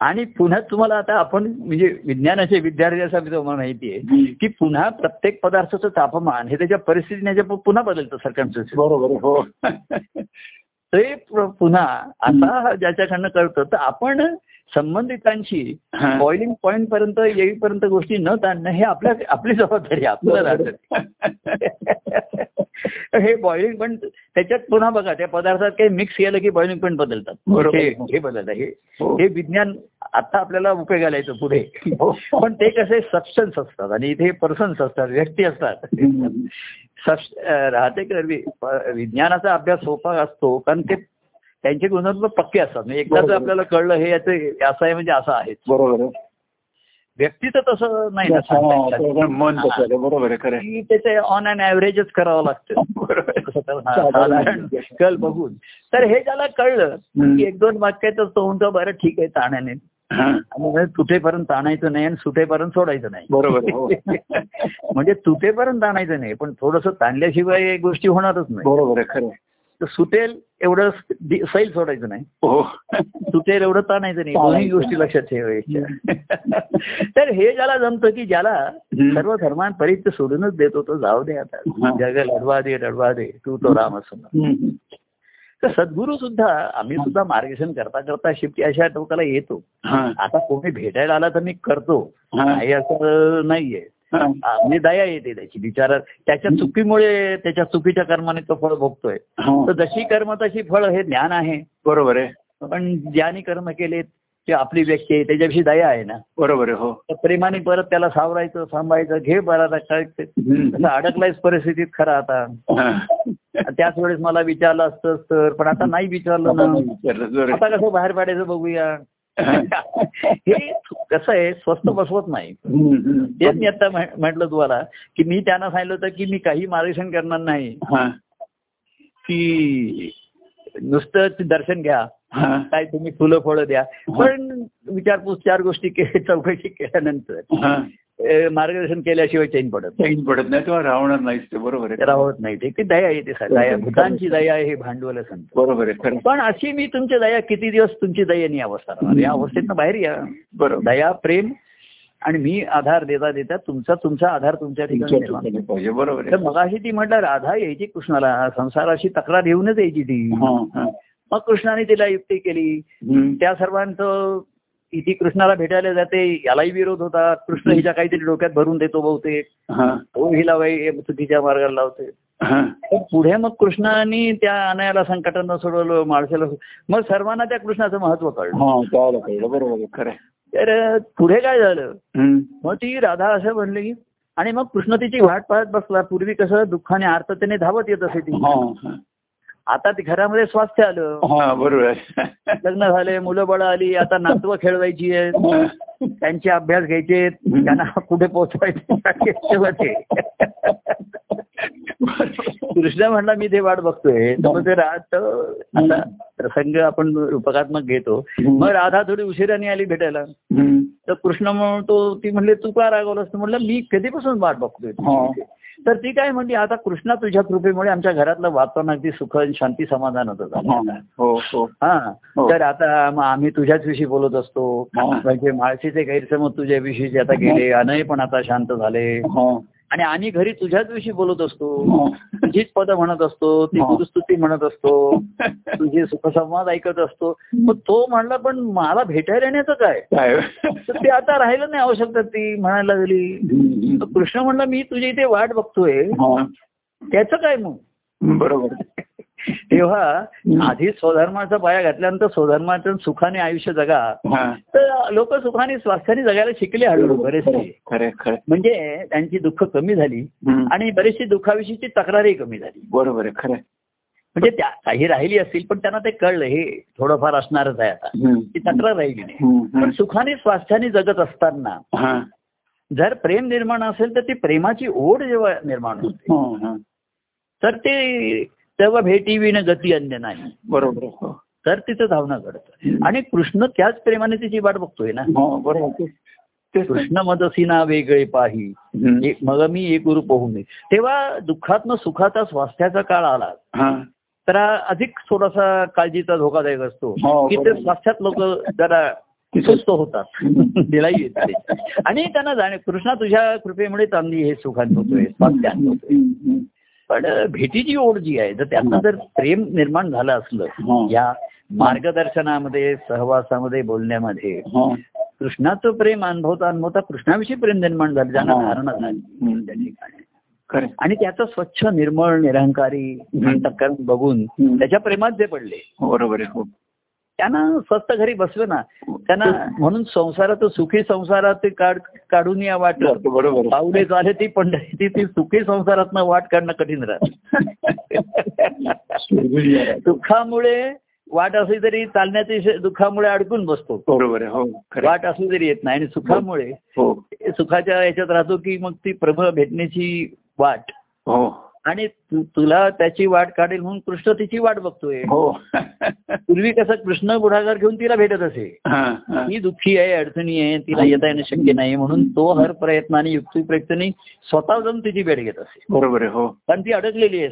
आणि पुन्हा तुम्हाला आता आपण म्हणजे विज्ञानाचे विद्यार्थी असं तुम्हाला माहिती आहे हं. की पुन्हा प्रत्येक पदार्थाचं तापमान हे त्याच्या परिस्थितीने पुन्हा बदलतं सरकमस्टन्सेस बरोबर हो. ते पुन्हा आता ज्याच्याकडनं कळतं तर आपण संबंधितांशी. बॉइलिंग पॉईंट पर्यंत येईपर्यंत गोष्टी न ताणणं हे आपल्या आपली जबाबदारी राहतं हे बॉइलिंग पॉईंट त्याच्यात पुन्हा बघा त्या पदार्थात काही मिक्स केलं की बॉइलिंग पॉईंट बदलतात. हे बदलतात हे हो. हे विज्ञान आता आपल्याला उपयोगाला येतं पुढे. हो. पण ते कसे सबस्टन्स असतात आणि इथे पर्सन्स असतात व्यक्ती असतात. राहते प- विज्ञानाचा अभ्यास सोपा असतो कारण ते त्यांचे गुणधर्म पक्के असतात. म्हणजे एकदा जर बरोबर. आपल्याला कळलं हे याचं असं आहे म्हणजे असं आहे. बरोबर व्यक्तीचं तसं नाही ना. हा. की त्याचे ऑन अँड ॲव्हरेजच करावं लागतं. तर साधारण कल बघून. तर हे त्याला कळलं. की एक दोन वाक्यातच तो म्हणतो बरं ठीक आहे ताण्याने. तुटेपर्यंत ताणायचं नाही आणि सुटेपर्यंत सोडायचं नाही बरोबर हो. म्हणजे तुटेपर्यंत ताणायचं नाही पण थोडस ताणल्याशिवाय गोष्टी होणारच नाही बरोबर खरं. तर सुटेल एवढं सैल सोडायचं नाही हो सुटेल एवढं ताणायचं नाही दोन्ही गोष्टी लक्षात ठेवायच्या तर हे ज्याला जमतं की ज्याला. सर्व धर्मान परित्य सोडूनच देतो तो जाऊ दे आता. जग लढवा दे लढवा दे तू तो राम असं. तर सद्गुरू सुद्धा आम्ही सुद्धा मार्गदर्शन करता करता शेवटी अशा टोकाला येतो. आता कोणी भेटायला आला तर मी करतो. नाही असं नाहीये. हा. आ, म्हणजे दया येते त्याची. बिचारा त्याच्या चुकीमुळे त्याच्या चुकीच्या कर्माने तो फळ भोगतोय. तर जशी कर्म तशी फळ हे ज्ञान आहे. बरोबर आहे. पण ज्याने कर्म केले ते आपली व्यक्ती आहे त्याच्याविषयी दया आहे ना. बरोबर आहे हो. तर प्रेमाने परत त्याला सावरायचं सांभाळायचं घे बरं अडकलायच परिस्थितीत खरा आता. त्याच वेळेस मला विचारलं असतं तर पण आता नाही विचारलं ना. आता. कसं बाहेर पाडायचं बघूया. हे कसं आहे स्वस्त बसवत नाही. तेच मी आता म्ह- म्हटलं तुम्हाला की मी त्यांना सांगितलं होतं की मी काही मार्गदर्शन करणार नाही. की नुसतं दर्शन घ्या. काय तुम्ही फुलं फळं द्या पण विचारपूस चार गोष्टी के चौकशी केल्यानंतर. मार्गदर्शन केल्याशिवाय चैन पडत चैन पडत नाही तेव्हा राहणार नाहीच ते बरोबर आहे. राहत नाही ते की दया येते सर दया भूतांची दया आहे हे भांडवल संत बरोबर आहे पण अशी मी तुमची दया किती दिवस तुमची दयनीय अवस्था राहणार? या अवस्थेतनं बाहेर या. बरोबर. दया प्रेम आणि मी आधार देता देता तुमचा तुमचा आधार तुमच्या ठिकाणी पाहिजे बरोबर आहे. मगाशी ती म्हटलं राधा यायची कृष्णाला संसाराशी तक्रार येऊनच यायची ती. मग कृष्णाने तिला युक्ती केली. त्या सर्वांचं ती कृष्णाला भेटायला जाते यालाही विरोध होता. कृष्ण हिच्या काहीतरी डोक्यात भरून देतो बहुतेक. तो हिला चुकीच्या मार्गाला लावते पुढे मग कृष्णाने त्या अनायाला संकटांना सोडवलं माणसाला मग सर्वांना त्या कृष्णाचं महत्त्व कळलं. हा, बरोबर खरं. तर पुढे काय झालं. मग ती राधा असं म्हणली आणि मग कृष्ण तिची वाट पाहत बसला. पूर्वी कसं दुःखाने आर्ततेने धावत येत असे ती. आता घरामध्ये स्वास्थ्य आलं. हा बरोबर. लग्न झाले मुलं बळ आली आता नातवं खेळवायची आहेत. त्यांचे अभ्यास घ्यायचे त्यांना कुठे पोहोचवायचे? कृष्ण म्हणला मी ते वाट बघतोय. ते रात आता प्रसंग आपण रूपकात्मक घेतो. मग राधा थोडी उशिराने आली भेटायला. तर कृष्ण म्हणतो ती म्हणले तू का रागवलास? म्हणलं मी कधीपासून वाट बघतोय. तर ती काय म्हणली आता कृष्णा तुझ्या कृपेमुळे आमच्या घरातलं वातावरण अगदी सुख आणि शांती समाधान होतं. हो हो हा हो. तर आता मग आम्ही तुझ्याच विषयी बोलत असतो. म्हणजे माळशीचे गैरसमज तुझ्या विषयीचे आता गेले अनय पण आता शांत झाले हा. आणि आम्ही घरी तुझ्याच विषयी बोलत असतो. हा. तुझीच पद म्हणत असतो. ती हा. गुरुस्तुती म्हणत असतो. तुझे सुखसंवाद ऐकत असतो. मग तो म्हणला पण मला भेटायला येण्याचं काय? तर ते आता राहिलं नाही आवश्यकता. ती म्हणायला लागली कृष्ण म्हणला मी तुझी इथे वाट बघतोय. हा. त्याचं काय मग? बरोबर. तेव्हा आधी स्वधर्माचा पाया घातल्यानंतर स्वधर्माचं सुखाने आयुष्य जगा हा तर लोक सुखाने स्वास्थ्याने जगायला शिकले हळूहळू बरेचसे खरे खरे म्हणजे त्यांची दुःख कमी झाली. आणि बरीचशी दुःखाविषयीची तक्रारही कमी झाली बरोबर आहे खरं. म्हणजे त्या काही राहिली असतील पण त्यांना ते कळलं हे थोडंफार असणारच आहे आता. ती तक्रार राहिली नाही. पण सुखाने स्वास्थ्याने जगत असताना हा. जर प्रेम निर्माण असेल तर ती प्रेमाची ओढ जेव्हा निर्माण होते हा, हा. तर ते तेव्हा भेटी विण गती अन्य नाही बरोबर. हो. तर तिचं धावणं घडतं आणि कृष्ण त्याच प्रेमाने तिची वाट बघतोय ना हो, बरोबर. कृष्ण मदसीना वेगळे पाही मग मी एक गुरु पाहू नये तेव्हा दुःखात्म सुखाचा स्वास्थ्याचा काळ आला हा. तर अधिक थोडासा काळजीचा धोकादायक असतो हो, की ते बरोबर. स्वास्थ्यात लोक जरा सुस्त होतात दिलाई येते आणि त्यांना जाणे कृष्णा तुझ्या कृपेमुळे चांगली हे सुखान होतोय स्वास्थ्यान होतोय. पण भेटीची ओढ जी आहे तर त्यांना जर प्रेम निर्माण झालं असलं हा. या मार्गदर्शनामध्ये सहवासामध्ये बोलण्यामध्ये हा. कृष्णाचं प्रेम अनुभवता अनुभवता कृष्णाविषयी प्रेम निर्माण झालं ज्यांना हा. धारणा झाली. आणि त्याचं स्वच्छ निर्मळ निरंकारी बघून. त्याच्या प्रेमात जे पडले बरोबर आहे हो त्यांना स्वस्त घरी बसलं ना त्यांना म्हणून संसारात सुखी संसारात काढ काढून या वाट. पावले झाले ती पंढरी ती सुखी संसारात वाट काढणं कठीण राहत. दुःखामुळे वाट असली तरी चालण्याची दुःखामुळे अडकून बसतो. बरोबर हो. वाट असली तरी येत नाही आणि सुखामुळे हो. सुखाच्या याच्यात राहतो की मग ती प्रभ भेटण्याची वाट. हो. आणि तुला त्याची वाट काढेल म्हणून कृष्ण तिची वाट बघतोय. हो. पूर्वी कसं कृष्ण बुढागार घेऊन तिला भेटत असे. हा. ती दुःखी आहे अडचणी आहे तिला येता येणं शक्य नाही म्हणून तो हर प्रयत्नाने युक्ती प्रयत्नाने स्वतः जाऊन तिची भेट घेत असे. बरोबर आहे हो. कारण ती अडकलेली आहे.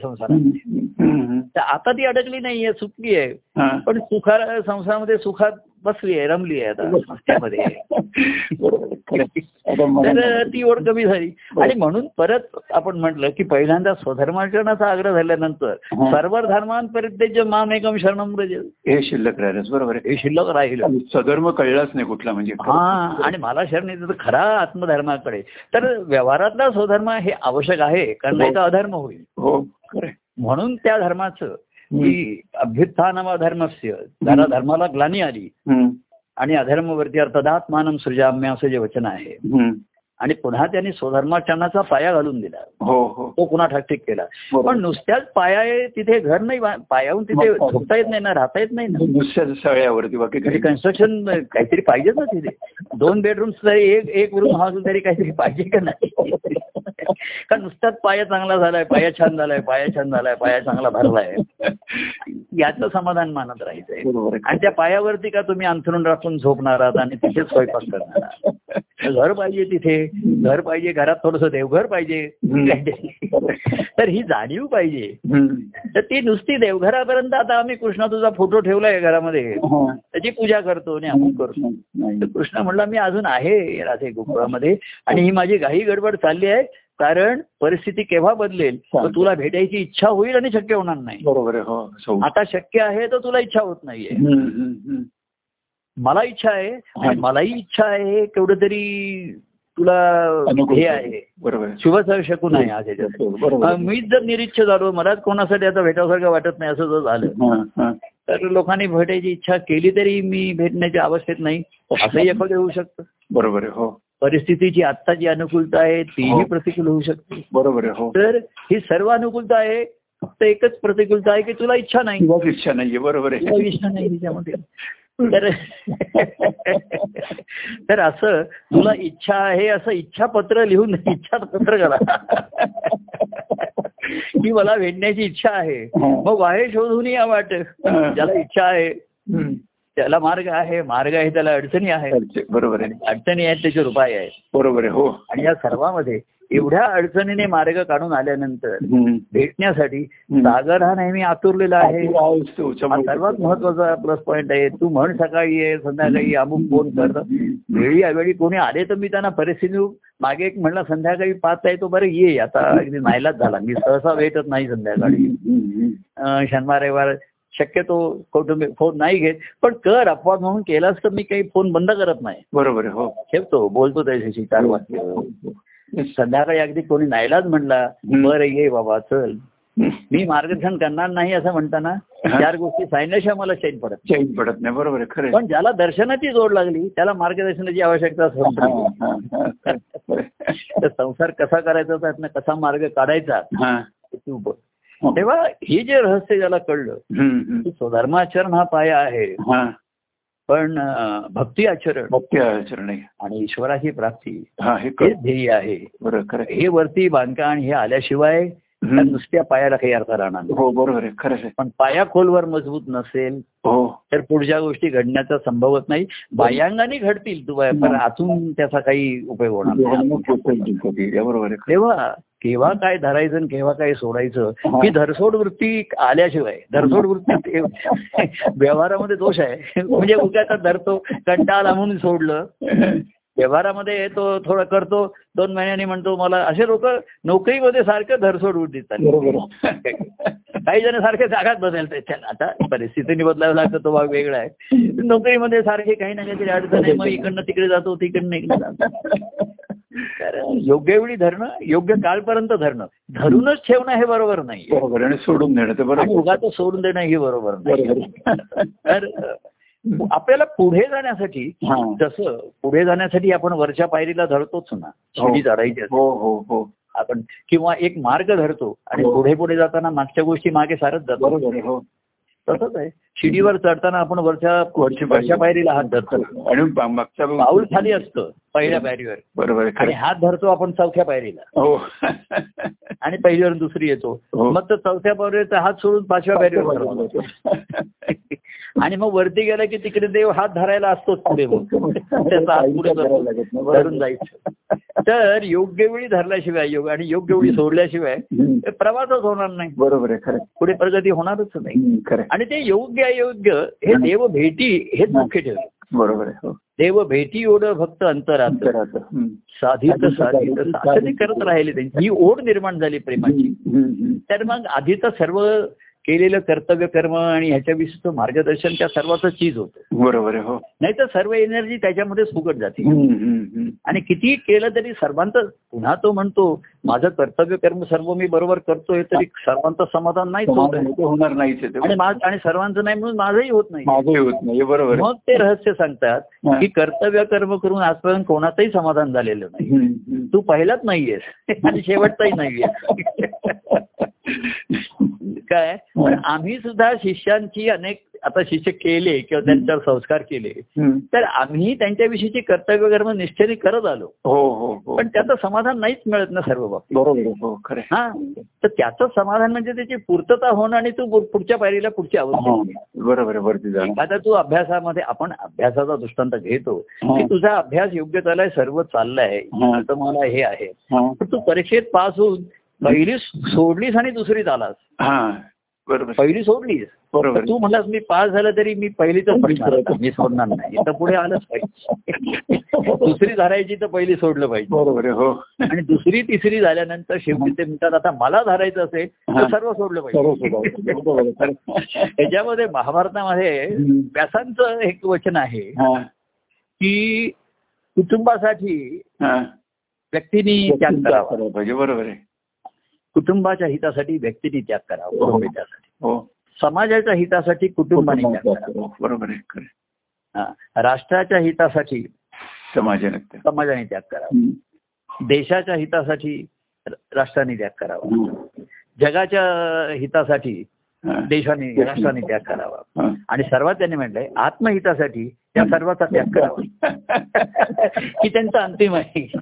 तर आता ती अडकली नाहीये सुटली आहे. पण सुखा संसारामध्ये सुखात बसली आहे रमली आहे आता त्यामध्ये तर ती ओढ कमी झाली. आणि म्हणून परत आपण म्हटलं की पहिल्यांदा स्वधर्माचरणाचा आग्रह झाल्यानंतर हा. सर्व धर्मांपरित्यज माम एकम शरणम व्रज हे शिल्लक राहिलंच बरोबर हे शिल्लक राहिलं. सधर्म कळलाच नाही कुठला म्हणजे. हा आणि मला शरण येतं तर खरा आत्मधर्माकडे. तर व्यवहारातला स्वधर्म हे आवश्यक आहे कारण नाही तर अधर्म होईल. हो. म्हणून त्या धर्माचं की अभ्युत्थानम धर्मस्य जरा धर्माला ग्लानी आली. आणि अधर्मवरती अर्थात्मानम सृजाम्य असं जे वचन आहे. आणि पुन्हा त्यांनी स्वधर्माचरणाचा पाया घालून दिला. हो हो. तो पुन्हा ठाकठीक केला. पण नुसत्याच पाया तिथे घर नाही पायाहून तिथे झोपता येत नाही ना राहता येत नाही ना. सळ्यावरती बाकी म्हणजे काही कन्स्ट्रक्शन काहीतरी पाहिजेच ना तिथे. दोन बेडरूम एक एक रूम हा तरी काहीतरी पाहिजे का नाही? का नुसताच पाया चांगला झालाय पाया छान झालाय पाया छान झालाय पाया चांगला भरलाय. याचं समाधान मानत राहायचंय. आणि त्या पायावरती का तुम्ही अंथरून राखून झोपणार आहात आणि तिथेच स्वयंपाक करणार आहात? घर पाहिजे तिथे. घर पाहिजे घरात थोडस देवघर पाहिजे. तर ही जाणीव पाहिजे. तर ती नुसती देवघरापर्यंत आता आम्ही कृष्णा तुझा फोटो ठेवलाय घरामध्ये? हा. त्याची पूजा करतो आणि अमुक करतो. तर कृष्ण म्हणला मी अजून आहे राधे गोकुळामध्ये आणि ही माझी घाई गडबड चालली आहे. कारण परिस्थिती केव्हा बदलेल? तर तुला भेटायची इच्छा होईल आणि शक्य होणार नाही. बरोबर हो आता शक्य आहे तर तुला इच्छा होत नाहीये. मला इच्छा आहे मलाही इच्छा आहे केवढं तरी तुला. हे आहे. बरोबर. आहे. शुभ शकून आहे आज याच्यात. मीच जर निरीच्छ झालो मलाच कोणासाठी आता भेटावसारखं वाटत नाही असं जर झालं हा, हा. तर लोकांनी भेटायची इच्छा केली तरी मी भेटण्याची आवश्यक नाही. असंही एखादं होऊ शकतं. बरोबर आहे हो. परिस्थितीची आत्ता जी अनुकूलता आहे तीही हो. प्रतिकूल होऊ शकते. बरोबर आहे हो. तर ही सर्व अनुकूलता आहे फक्त एकच प्रतिकूलता आहे की तुला इच्छा नाही. इच्छा नाहीये बरोबर आहे. इच्छा नाही तिच्यामध्ये. तर तर असं तुला इच्छा आहे असं इच्छापत्र लिहून इच्छा पत्र करा. की मला भेटण्याची इच्छा आहे. मग वाहे शोधून या वाट. ज्याला इच्छा आहे. त्याला मार्ग आहे मार्ग आहे त्याला अडचणी आहेत. बरोबर आहे. अडचणी आहेत त्याचे उपाय आहेत. बरोबर आहे हो. आणि या सर्वांमध्ये एवढ्या अडचणीने मार्ग काढून आल्यानंतर. भेटण्यासाठी. सागर हा नेहमी आतुरलेला आहे. हा सर्वात. महत्त्वाचा प्लस पॉईंट आहे. तू म्हण सकाळी ये संध्याकाळी अमुक फोन कर. वेळी अवेळी कोणी आले तर मी त्यांना परिस्थिती मागे एक म्हणलं संध्याकाळी पाच आहे तो बरं ये. आता अगदी नाईलाच झाला. मी सहसा भेटत नाही संध्याकाळी. शनिवार रविवार शक्यतो कौटुंबिक फोन नाही घेत. पण कर अपवाद म्हणून केलास तर मी काही फोन बंद करत नाही. बरोबर आहे हो. ठेवतो बोलतो त्याच्याशी चार वाक्य संध्याकाळी अगदी कोणी नाईलाच म्हणला बरं ये बाबा चल. मी मार्गदर्शन करणार नाही असं म्हणताना चार गोष्टी सांगितल्याशिवाय मला चैन पडत. चेंज पडत नाही. बरोबर खरं पण ज्याला दर्शनाची जोड लागली त्याला मार्गदर्शनाची आवश्यकता तर संसार कसा करायचा त्यातनं कसा मार्ग काढायचा तू बघ. तेव्हा हे जे रहस्य ज्याला कळलं की स्वधर्माचरण हा पाया आहे. पण भक्ती आचरण. भक्ती आचरण आणि ईश्वराची प्राप्ती. हा ध्येय आहे. बरं खरं आहे. हे वरती बांधकाम हे आल्याशिवाय नुसत्या पायाला काही अर्थ राहणार नाही. हो बरोबर आहे. खरंच आहे. पण पाया खोलवर मजबूत नसेल हो. तर पुढच्या गोष्टी घडण्याचा संभवत नाही. बाह्यांगाने घडतील पण आतून त्याचा काही उपयोग होणार नाही. बरोबर. तेव्हा केव्हा काय धरायचं आणि केव्हा काय सोडायचं हा. धरसोड वृत्ती आल्याशिवाय धरसोड वृत्ती व्यवहारामध्ये दोष आहे. म्हणजे उद्याचा धरतो कंटाळा म्हणून सोडलं. व्यवहारामध्ये तो थोडं करतो दोन महिन्यांनी म्हणतो मला असे लोक नोकरीमध्ये सारखं धरसोड चालली काही जण सारखे जागात बदलतात त्याला आता परिस्थितीने बदलावं लागतं तो भाग वेगळा आहे. नोकरीमध्ये सारखे काही ना काहीतरी अडचण आहे मग इकडनं तिकडे जातो तिकडनं इकडे जातो. योग्य वेळी धरणं योग्य काळपर्यंत धरणं. धरूनच ठेवणं हे बरोबर नाही बरोबर. आहे. आणि सोडून देणं ते बरोबर. उगाच सोडून देणं हे बरोबर नाही तर आपल्याला पुढे जाण्यासाठी हा. जसं पुढे जाण्यासाठी आपण वरच्या पायरीला धरतोच ना शिडी चढायची असते. हो हो हो आपण किंवा एक मार्ग धरतो आणि हो. पुढे पुढे जाताना मागच्या गोष्टी मागे सारत जातो हो तसंच आहे शिडीवर चढताना आपण वरच्या. वरच्या पायरीला हात धरतो. आणि मा- मागचा पाऊल खाली असतं पहिल्या पायरीवर. बरोबर आणि. हात धरतो आपण चौथ्या पायरीला. हो. आणि पहिलीवर दुसरी येतो. हो. मग तो चौथ्या पायरीचा हात सोडून पाचव्या पायरीवर. आणि मग वरती गेला की तिकडे देव हात धरायला असतोच पुढे मग. त्याचा हात पुढे. धरून जायचं. तर योग्य वेळी धरल्याशिवाय योग आणि योग्य वेळी सोडल्याशिवाय प्रवासच होणार नाही. बरोबर आहे खरं. पुढे प्रगती होणारच नाही. आणि ते योग्य अयोग्य हे देव भेटी हेच मुख्य ठेवले बरोबर आहे हो. देव भेटी एवढं भक्त अंतरात. साधित साधित ते करत राहिले त्यांची. ही ओढ निर्माण झाली प्रेमाची. तर मग आधीचं सर्व केलेलं कर्तव्य कर्म आणि ह्याच्याविषयीचं मार्गदर्शन त्या सर्वाचं चीज होतं बरोबर आहे हो नाही तर सर्व एनर्जी त्याच्यामध्ये फुकट जाते. आणि कितीही केलं तरी सर्वांचं पुन्हा तो म्हणतो माझं कर्तव्य कर्म सर्व मी बरोबर करतोय तरी सर्वांचं समाधान नाहीच. ते होणार ते. आणि सर्वांचं नाही म्हणून माझंही होत नाही माझंही होत नाही हे बरोबर मग ते रहस्य सांगतात. की कर्तव्य कर्म करून आजपर्यंत कोणाचंही समाधान झालेलं नाही. तू पहिलाच नाहीयेस आणि शेवटचाही नाहीये काय? पण आम्ही सुद्धा शिष्यांची अनेक आता शिष्य केले किंवा त्यांच्यावर संस्कार केले. तर आम्ही त्यांच्याविषयीची कर्तव्य कर्म निष्ठेने करत आलो. हो हो हो. पण त्याचं समाधान नाहीच मिळत ना सर्व बाबतीत. बरोबर हो. हा? तर त्याचं समाधान म्हणजे त्याची पूर्तता होणं आणि तू पुढच्या पायरीला पुढची हा, आवश्यक बरोबर वरती जाणं आता तू अभ्यासामध्ये आपण अभ्यासाचा दृष्टांत घेतो हा. की तुझा अभ्यास योग्य चाललाय सर्व चाललंय. हा. तर मला हे आहे. हा. पण तू परीक्षेत पास होऊन पहिली सोडलीस आणि दुसरीत आलास हा बरोबर. पहिली सोडलीस. तू म्हणलास मी पास झालं तरी मी पहिलीच आता. मी सोडणार नाही. तर पुढे आलंच पाहिजे. दुसरी धरायची तर पहिली सोडलं पाहिजे. बरोबर हो. आणि दुसरी तिसरी झाल्यानंतर शेवटी ते म्हणतात आता मला धरायचं असेल तर. सर्व सोडलं पाहिजे. त्याच्यामध्ये महाभारतामध्ये. व्यासांचं एक वचन आहे की कुटुंबासाठी. व्यक्तीने त्याग करावा. पाहिजे. बरोबर आहे. कुटुंबाच्या हितासाठी व्यक्तीने त्याग करावा हो समाजाच्या हितासाठी कुटुंबाने त्याग करावा बरोबर आहे. हा. राष्ट्राच्या हितासाठी समाजाने. समाजाने त्याग करावा. देशाच्या हितासाठी राष्ट्राने त्याग करावा. जगाच्या हितासाठी हा. देशाने राष्ट्राने त्याग करावा हा. आणि सर्वात त्यांनी म्हटलंय आत्महितासाठी त्या सर्वाचा त्याग करावा. ही त्यांचा अंतिम आहे.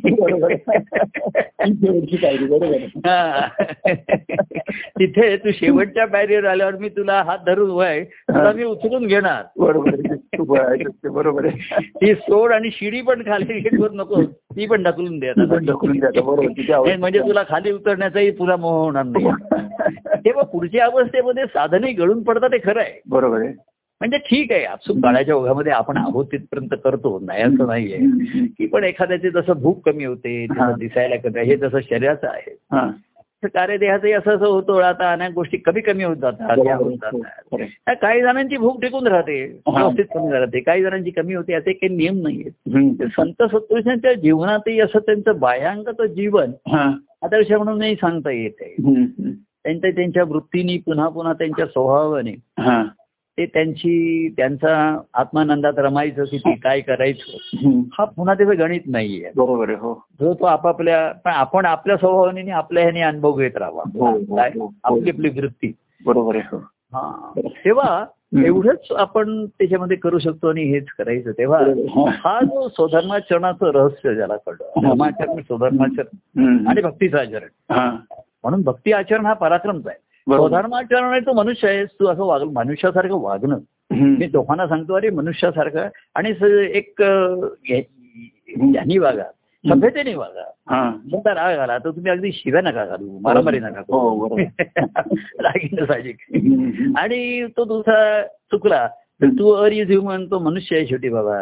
तिथे तू शेवटच्या पायरीवर आल्यावर मी तुला हात धरून वय तुला मी उचलून घेणार. बरोबर बरोबर आहे. ती सोड आणि शिडी पण खाली घेत नको ती पण ढकलून द्या म्हणजे तुला खाली उतरण्याचाही पुरा मोह होणार नाही. तेव्हा पुढच्या अवस्थेमध्ये साधनही गळून पडतात ते खरं आहे. बरोबर आहे. म्हणजे ठीक आहे आपसूक काळाच्या ओघामध्ये आपण आहोत तिथपर्यंत करतो नाही असं नाहीये की पण एखाद्याची जसं भूक कमी होते हा. दिसायला कमी हे जसं शरीराचं आहे हा. कार्यदेहाचंही असं असं होतं आता अनेक गोष्टी कमी कमी होत जातात आहे. त्या काही जणांची भूक टिकून राहते व्यवस्थित कमी राहते काही जणांची कमी होते असे काही नियम नाहीयेत संत सत्पुरुषांच्या जीवनातही असं त्यांचं बाह्यांगत जीवन हा. आदर्श म्हणूनही सांगता येते. हम्म. त्यांच्या त्यांच्या वृत्तीने पुन्हा पुन्हा त्यांच्या स्वभावाने हा. ते त्यांची त्यांचा आत्मानंदात रमायचं किती काय करायचं. हा पुन्हा त्याचं गणित नाहीये. बरोबर आहे हो. जो तो आपापल्या पण आपण आपल्या स्वभावाने आपल्या ह्याने अनुभव घेत हो, राहावा हो, काय? हो. आपली आपली वृत्ती. बरोबर आहे हो. हा. तेव्हा एवढंच आपण त्याच्यामध्ये करू शकतो आणि हेच करायचं. तेव्हा हा. हा जो स्वधर्माचरणाचं रहस्य ज्याला कळलं. धर्माचरण स्वधर्माचरण. आणि भक्तीचं आचरण. हा. म्हणून भक्ती आचरण हा पराक्रमचा आहे. आहे तो मनुष्य आहे तू असं वाग मनुष्यासारखं वागणं. मी दोघांना सांगतो अरे मनुष्यासारखं. आणि एक यांनी वागा. सभ्यतेने वागा. हा. तुमचा राग आला तर तुम्ही अगदी शिव्या नका घालू मारामारी नका हो. रागीनं साहजिक. आणि तो दुसरा चुकला. तू अर इज ह्युमन तो मनुष्य आहे शेवटी बाबा.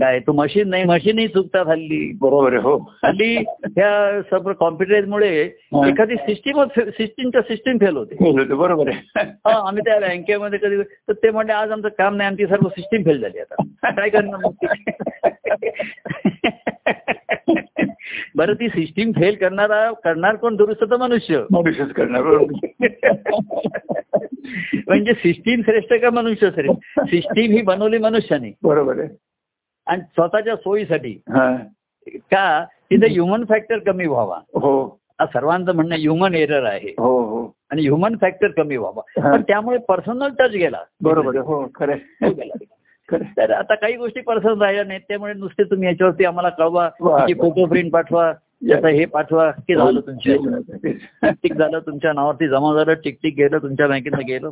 काय तो मशीन नाही मशीनही चुकतात हल्ली बरोबर हो. हल्ली ह्या सर्व कॉम्प्युटरमुळे हा. एखादी सिस्टीमच सिस्टीमच्या सिस्टीम फेल होते. बरोबर आहे. आम्ही त्या बँकेमध्ये कधी तर ते म्हणले आज आमचं काम नाही आमची सर्व सिस्टीम फेल झाली आता. काय करणार मग? बरं ती सिस्टीम फेल करणारा करणार कोण? दुरुस्त तर मनुष्य. मनुष्यच करणार म्हणजे सिस्टीम श्रेष्ठ का मनुष्य श्रेष्ठ? सिस्टीम ही बनवली मनुष्याने. बरोबर आहे. आणि स्वतःच्या सोयीसाठी. हा. का? तिथे ह्युमन फॅक्टर कमी व्हावा. हो. हा सर्वांचं म्हणणं ह्युमन एरर आहे. हो हो. आणि ह्युमन फॅक्टर कमी व्हावा. हा. पण त्यामुळे पर्सनल टच गेला. बरोबर आहे. हो आहे. तर आता काही गोष्टी पर्सनल राहिल्या नाहीत. त्यामुळे नुसते तुम्ही याच्यावरती आम्हाला कळवा. फोटो प्रिंट पाठवा. हे पाठवा की झालं तुमच्या टिक झालं तुमच्या नावावरती जमा झालं टिक टिक गेलं तुमच्या बँकेतनं गेलं.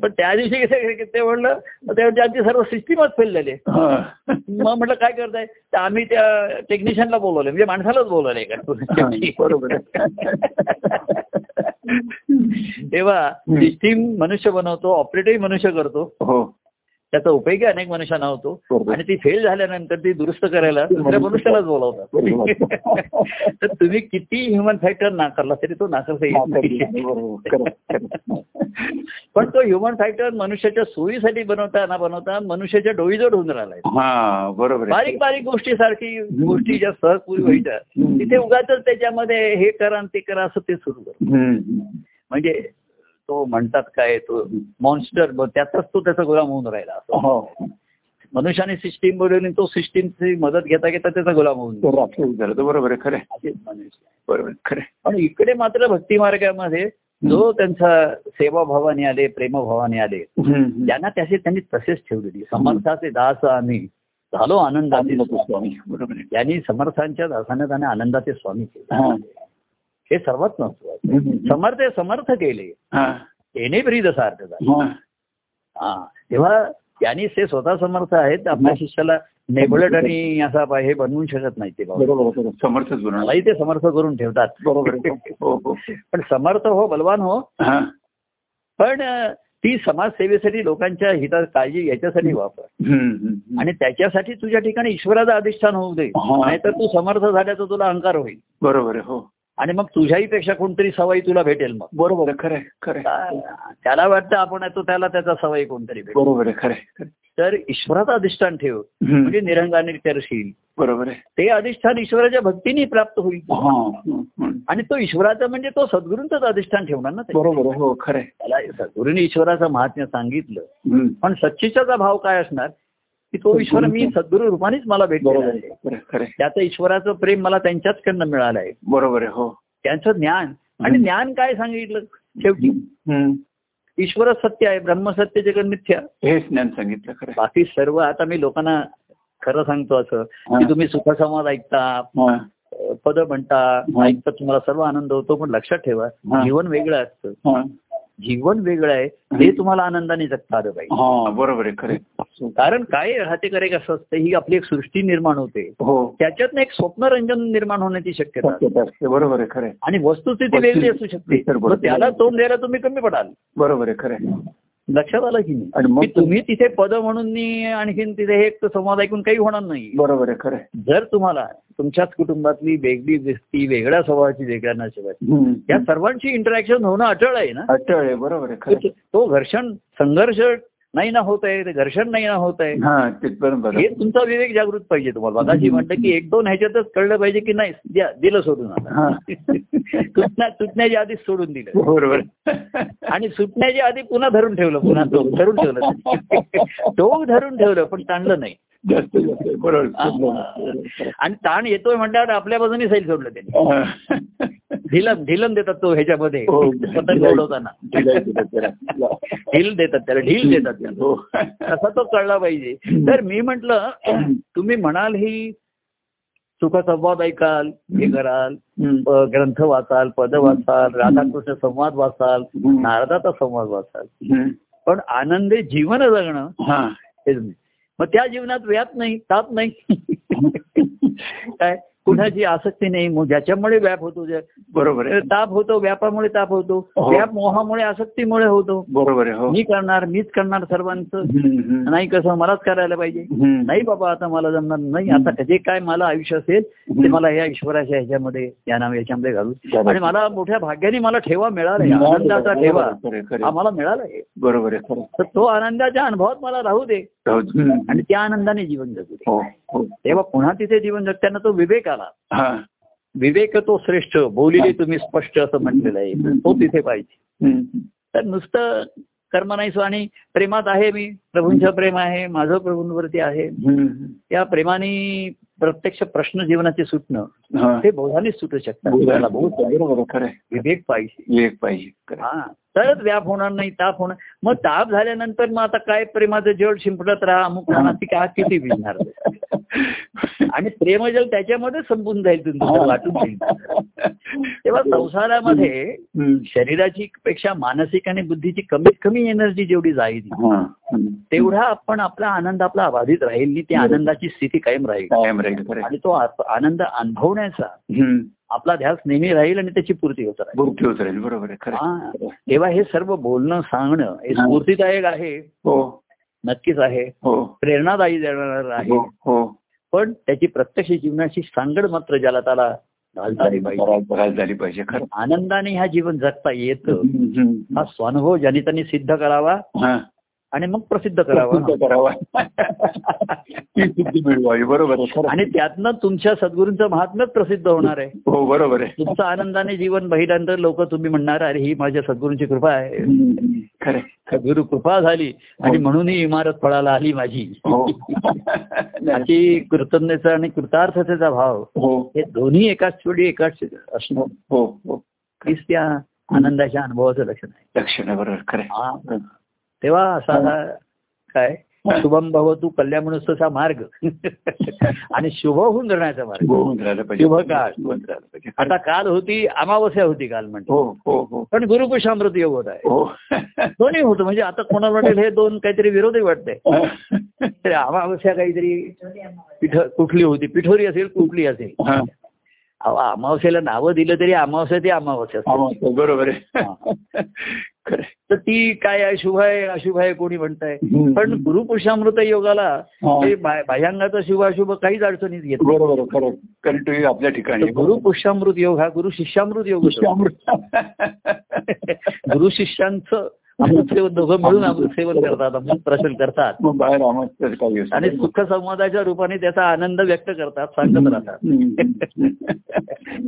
पण त्या दिवशी कसं ते म्हणलं त्यावरती आमची सर्व सिस्टीमच फेल झाली. हा. मग म्हटलं काय करताय? तर आम्ही त्या टेक्निशियनला बोलवलं म्हणजे माणसालाच बोलवलंय हा, का बरोबर तेव्हा सिस्टीम मनुष्य बनवतो ऑपरेटही मनुष्य करतो. हो. त्याचा उपयोगी अनेक मनुष्यांना होतो. आणि ती फेल झाल्यानंतर ती दुरुस्त करायला दुसऱ्या मनुष्यालाच बोलावतात. तर तुम्ही किती ह्युमन फॅक्टर नाकारला तरी तो नाकारता. पण तो ह्युमन फॅक्टर मनुष्याच्या सोयीसाठी बनवता ना बनवता मनुष्याच्या डोईजोड होऊन राहिलाय हा बरोबर. बारीक बारीक गोष्टीसारखी गोष्टी ज्या सहजपूर्वी व्हायच्या हम्म. तिथे उगाच त्याच्यामध्ये हे करा ते करा असं ते सुरू करतो. म्हणजे तो म्हणतात काय तो मॉन्स्टर त्याचाच तो त्याचा गुलाम होऊन राहिला असं. हो. मनुष्याने सिस्टीम बनवली तो सिस्टीमची मदत घेता घेता त्याचा गुलाम होऊन झाला तो बरोबर आहे खरं बरोबर खरं. पण इकडे मात्र भक्ती मार्गामध्ये जो त्यांचा सेवाभावाने आले प्रेमभावाने आले. त्यांना त्याचे त्यांनी तसेच ठेवलेली. समर्थाचे दास आम्ही झालो आनंदाचे आनंद स्वामी. बरोबर त्यांनी समर्थांच्या दासाने त्याने आनंदाचे स्वामी. केले. हे सर्वात महत्वाचं. समर्थ समर्थ केले हा. तेने ब्रीद सार्थ झाले हा. हा तेव्हा त्यांनी ते स्वतः समर्थ आहेत आपल्या शिष्याला नेबळट आणि असा हे बनवू शकत नाही ते बनवणार मलाही ते समर्थ करून ठेवतात बरोबर आहे. हो हो पण समर्थ हो बलवान हो हा. पण ती समाजसेवेसाठी लोकांच्या हिता काळजी याच्यासाठी वापर. आणि त्याच्यासाठी तुझ्या ठिकाणी ईश्वराचं अधिष्ठान होऊ दे हा. नाहीतर तू समर्थ झाल्याचा तुला अहंकार होईल बरोबर हो आणि मग तुझ्याही पेक्षा कोणतरी सवयी तुला भेटेल मग बरोबर खरं खरं. त्याला वाटतं आपण आहे तो त्याला त्याचा सवयी कोणतरी भेटेल बरोबर खरं. तर ईश्वराचं अधिष्ठान ठेव. म्हणजे निरंगाने करशील बरोबर आहे ते अधिष्ठान ईश्वराच्या भक्तीने प्राप्त होईल. आणि तो ईश्वराचा म्हणजे तो सद्गुरूंचंच अधिष्ठान ठेवणार ना. बरोबर हो खरं. त्याला सद्गुरूंनी ईश्वराचं महात्म्य सांगितलं. पण सच्चिचाचा भाव काय असणार की तो ईश्वर मी सद्गुरू रूपानेच मला भेटलेला बरोबर आहे. त्याचं ईश्वराचं प्रेम मला त्यांच्याचकडनं मिळालं आहे बरोबर आहे हो त्यांचं ज्ञान आणि ज्ञान काय सांगितलं शेवटी हम्म. ईश्वर सत्य आहे ब्रह्मसत्य जगन मिथ्या हे ज्ञान सांगितलं खरं बाकी सर्व आता मी लोकांना खरं सांगतो असं. की तुम्ही सुखसंवाद ऐकता पद म्हणता. ऐकता तुम्हाला सर्व आनंद होतो पण लक्षात ठेवा. जीवन वेगळं असतं. जीवन वेगळं आहे ते तुम्हाला आनंदाने जगता आलं पाहिजे. हा बरोबर आहे खरं कारण काय राहते करे कसं असतं ही आपली एक सृष्टी निर्माण होते. हो. त्याच्यातनं एक स्वप्नरंजन निर्माण होण्याची शक्यता असते. बरोबर आहे खरं. आणि वस्तुस्थिती वेगळी असू शकते. त्याला तोंड द्यायला तुम्ही कमी पडाल. बरोबर आहे खरं. लक्षात आलं की आणि नाही मग तुम्ही तिथे पद म्हणून आणखीन तिथे हे एक संवाद ऐकून काही होणार नाही बरोबर आहे खरं. जर तुम्हाला तुमच्याच कुटुंबातली वेगळी व्यक्ती वेगळ्या स्वभावाची वेगळ्या नशिबाची. या सर्वांची इंटरॅक्शन होणं अटळ आहे ना अटळ आहे बरोबर आहे. तो घर्षण संघर्ष नाही ना होत आहे ते घर्षण नाही ना होत आहे हा तुमचा विवेक जागृत पाहिजे तुम्हाला. बघाशी म्हणतं की एक दोन ह्याच्यातच कळलं पाहिजे की नाही द्या दिलं सोडून आता. तुटण्या तुटण्याच्या आधीच सोडून दिलं. बरोबर. आणि सुटण्याच्या आधी पुन्हा धरून ठेवलं पुन्हा तो धरून ठेवलं. टोक धरून ठेवलं पण ताणलं नाही. जास्त जास्त. बरोबर आणि ताण येतोय म्हटल्यावर आपल्या बाजूने सैल सोडलं त्यांनी. ढिलन ढिलन देतात तो ह्याच्यामध्ये. हो. पतंग उडवताना. ढील देतात त्याला ढील देतात त्याला. हो. तसा तो कळला पाहिजे. तर मी म्हंटल तुम्ही म्हणाल ही सुखसंवाद ऐकाल हे कराल ग्रंथ वाचाल पद वाचाल राधाकृष्ण संवाद वाचाल. नारदाचा संवाद वाचाल. पण आनंदी जीवन जगणं हा. हेच नाही. मग त्या जीवनात व्याप नाही ताप नाही. काय? कुणाची आसक्ती नाही ज्याच्यामुळे व्याप होतो बरोबर आहे. ताप होतो व्यापामुळे ताप होतो. हो. व्याप मोहामुळे आसक्तीमुळे होतो. बरोबर आहे हो. मी करणार मीच करणार सर्वांचं. नाही कसं मलाच करायला पाहिजे. नाही बाबा आता मला जमणार नाही. आता जे काय मला आयुष्य असेल ते मला या ईश्वराच्या ह्याच्यामध्ये या नाव याच्यामध्ये घालू आणि मला मोठ्या भाग्याने मला ठेवा मिळालाय आनंदाचा ठेवा. आहे. आम्हाला मिळालाय बरोबर आहे तर तो आनंदाच्या अनुभवात मला राहू दे. आणि त्या आनंदाने जीवन जगू दे. हो हो. तेव्हा पुन्हा तिथे जीवन जगताना तो विवेक हा. विवेक तो श्रेष्ठ बोलिले तुम्ही स्पष्ट असं म्हटलेलं आहे. तो तिथे पाहिजे. तर नुसतं कर्म नाही सो आणि प्रेमात आहे मी. प्रभूंचं प्रेम आहे माझं प्रभूंवरती आहे. त्या प्रेमाने प्रत्यक्ष प्रश्न जीवनाचे सुटणं हा. ते बोधानेच सुटू शकतात. विवेक पाहिजे. एक पाहिजे. हा. तरच व्याप होणार नाही ताप होणार. मग ताप झाल्यानंतर मग आता काय प्रेमाचं जळ शिंपडत राहा अमुक राहा ती काय किती भिजणार आणि प्रेमजल त्याच्यामध्ये संपून जाईल तुमचं वाटून जाईल. तेव्हा संसारामध्ये हम्म. शरीराची पेक्षा मानसिक आणि बुद्धीची कमीत कमी एनर्जी जेवढी जाईल हा. तेवढा आपण आपला आनंद आपला बाधित राहील आणि ती आनंदाची स्थिती कायम राहील. आणि तो आनंद अनुभवण्याचा. आपला ध्यास नेहमी राहील आणि त्याची पूर्ती होत राहील. होत राहील. बरोबर आहे. हा. तेव्हा हे सर्व बोलणं सांगणं हे स्फूर्तीदायक आहे. हो. नक्कीच आहे. हो. प्रेरणादायी देणार आहे. हो हो. पण त्याची प्रत्यक्ष जीवनाची सांगड मात्र ज्याला त्याला झाली पाहिजे. आनंदाने ह्या जीवन जगता येतं. हा स्वानुभव ज्याने त्यांनी सिद्ध करावा. हा. आणि मग प्रसिद्ध करावा. मिळवावी. बरोबर आणि त्यातनं तुमच्या सद्गुरूंचं महात्म्यच प्रसिद्ध होणार आहे. हो बरोबर आहे. तुमचं आनंदाने जीवन बहिल्यानंतर लोक तुम्ही म्हणणार अरे ही माझ्या सद्गुरूंची कृपा आहे. खरं. सद्गुरू कृपा झाली आणि म्हणून ही इमारत फळाला आली माझी. हो. अशी कृतज्ञता आणि कृतार्थतेचा भाव. हो. हे दोन्ही एकाच वेळी एकाच असणं. हो हो. त्या आनंदाच्या अनुभवाचं लक्षण आहे. लक्षण आहे बरोबर. खरं. हा. तेव्हा असा हा काय शुभम भवतु कल्याणचा मार्ग. आणि शुभ होऊन जगण्याचा मार्ग. शुभ काळ. आता काल होती अमावस्या होती काल म्हणतो. हो हो हो. पण गुरुपुषामृत योग होत आहे. हो. दोन्ही होतं. म्हणजे आता कोणाला वाटेल हे दोन काहीतरी विरोधी वाटतंय. तर अमावस्या काहीतरी पिठ कुठली होती? पिठोरी असेल कुठली असेल? अमावस्याला नावं दिलं तरी अमावस्या ती अमावस्या असते. बरोबर आहे. तर ती काय आहे शुभ आहे अशुभ आहे कोणी म्हणताय. पण गुरुपुरुषामृत योगाला बाह्यांगाचा शुभ अशुभ काहीच अडचणीत घेत. बरोबर आपल्या ठिकाणी तर गुरु पुरुषामृत योग हा गुरु शिष्यामृत योग. गुरु शिष्यांचं दोघं मिळून अमृत सेवन करतात अमृत प्रशन करतात. आणि सुख संवादाच्या रूपाने त्याचा आनंद व्यक्त करतात सांगत राहतात.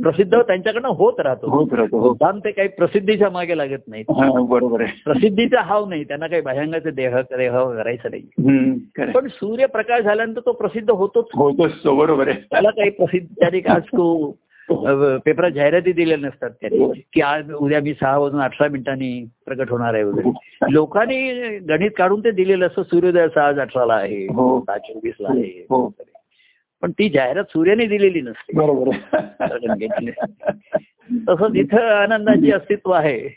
प्रसिद्ध त्यांच्याकडनं होत राहतो. होत राहतो हो. काम ते काही प्रसिद्धीच्या मागे लागत नाहीत. हा, बरोबर प्रसिद्धीचा हाव नाही त्यांना काही भयंगाचे देह देह करायचं नाही. पण सूर्यप्रकाश झाल्यानंतर तो प्रसिद्ध होतोच. होतोच तो बरोबर आहे. त्याला काही प्रसिद्ध त्याने आज अ, पेपरात जाहिराती दिलेल्या नसतात त्यांनी की आज उद्या मी सहा वाजून अठरा मिनिटांनी प्रकट होणार आहे वगैरे लोकांनी गणित काढून ते दिलेलं असं सूर्योदय आज अठराला आहे हो. सहा चोवीसला आहे हो. पण ती जाहिरात सूर्याने दिलेली नसते बरोबर तसं जिथं आनंदाची अस्तित्व आहे.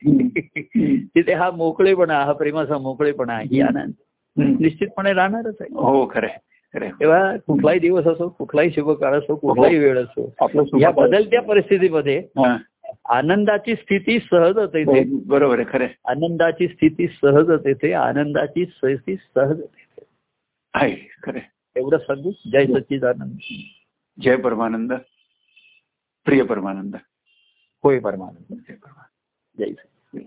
तिथे हा मोकळेपणा हा प्रेमाचा मोकळेपणा ही आनंद. निश्चितपणे राहणारच आहे हो खरंय तेव्हा कुठलाही दिवस असो कुठलाही शुभ काळ असो कुठलाही वेळ असो या बदलत्या परिस्थितीमध्ये हा. आनंदाची स्थिती सहजच येते हो, बरोबर आहे खरंय. आनंदाची स्थिती सहजच येते आनंदाची स्थिती सहज येते आहे खरंय. एवढं सांगू. जय सच्चिदानंद. जय परमानंद. प्रिय परमानंद. होय परमानंद. जय परमानंद. जय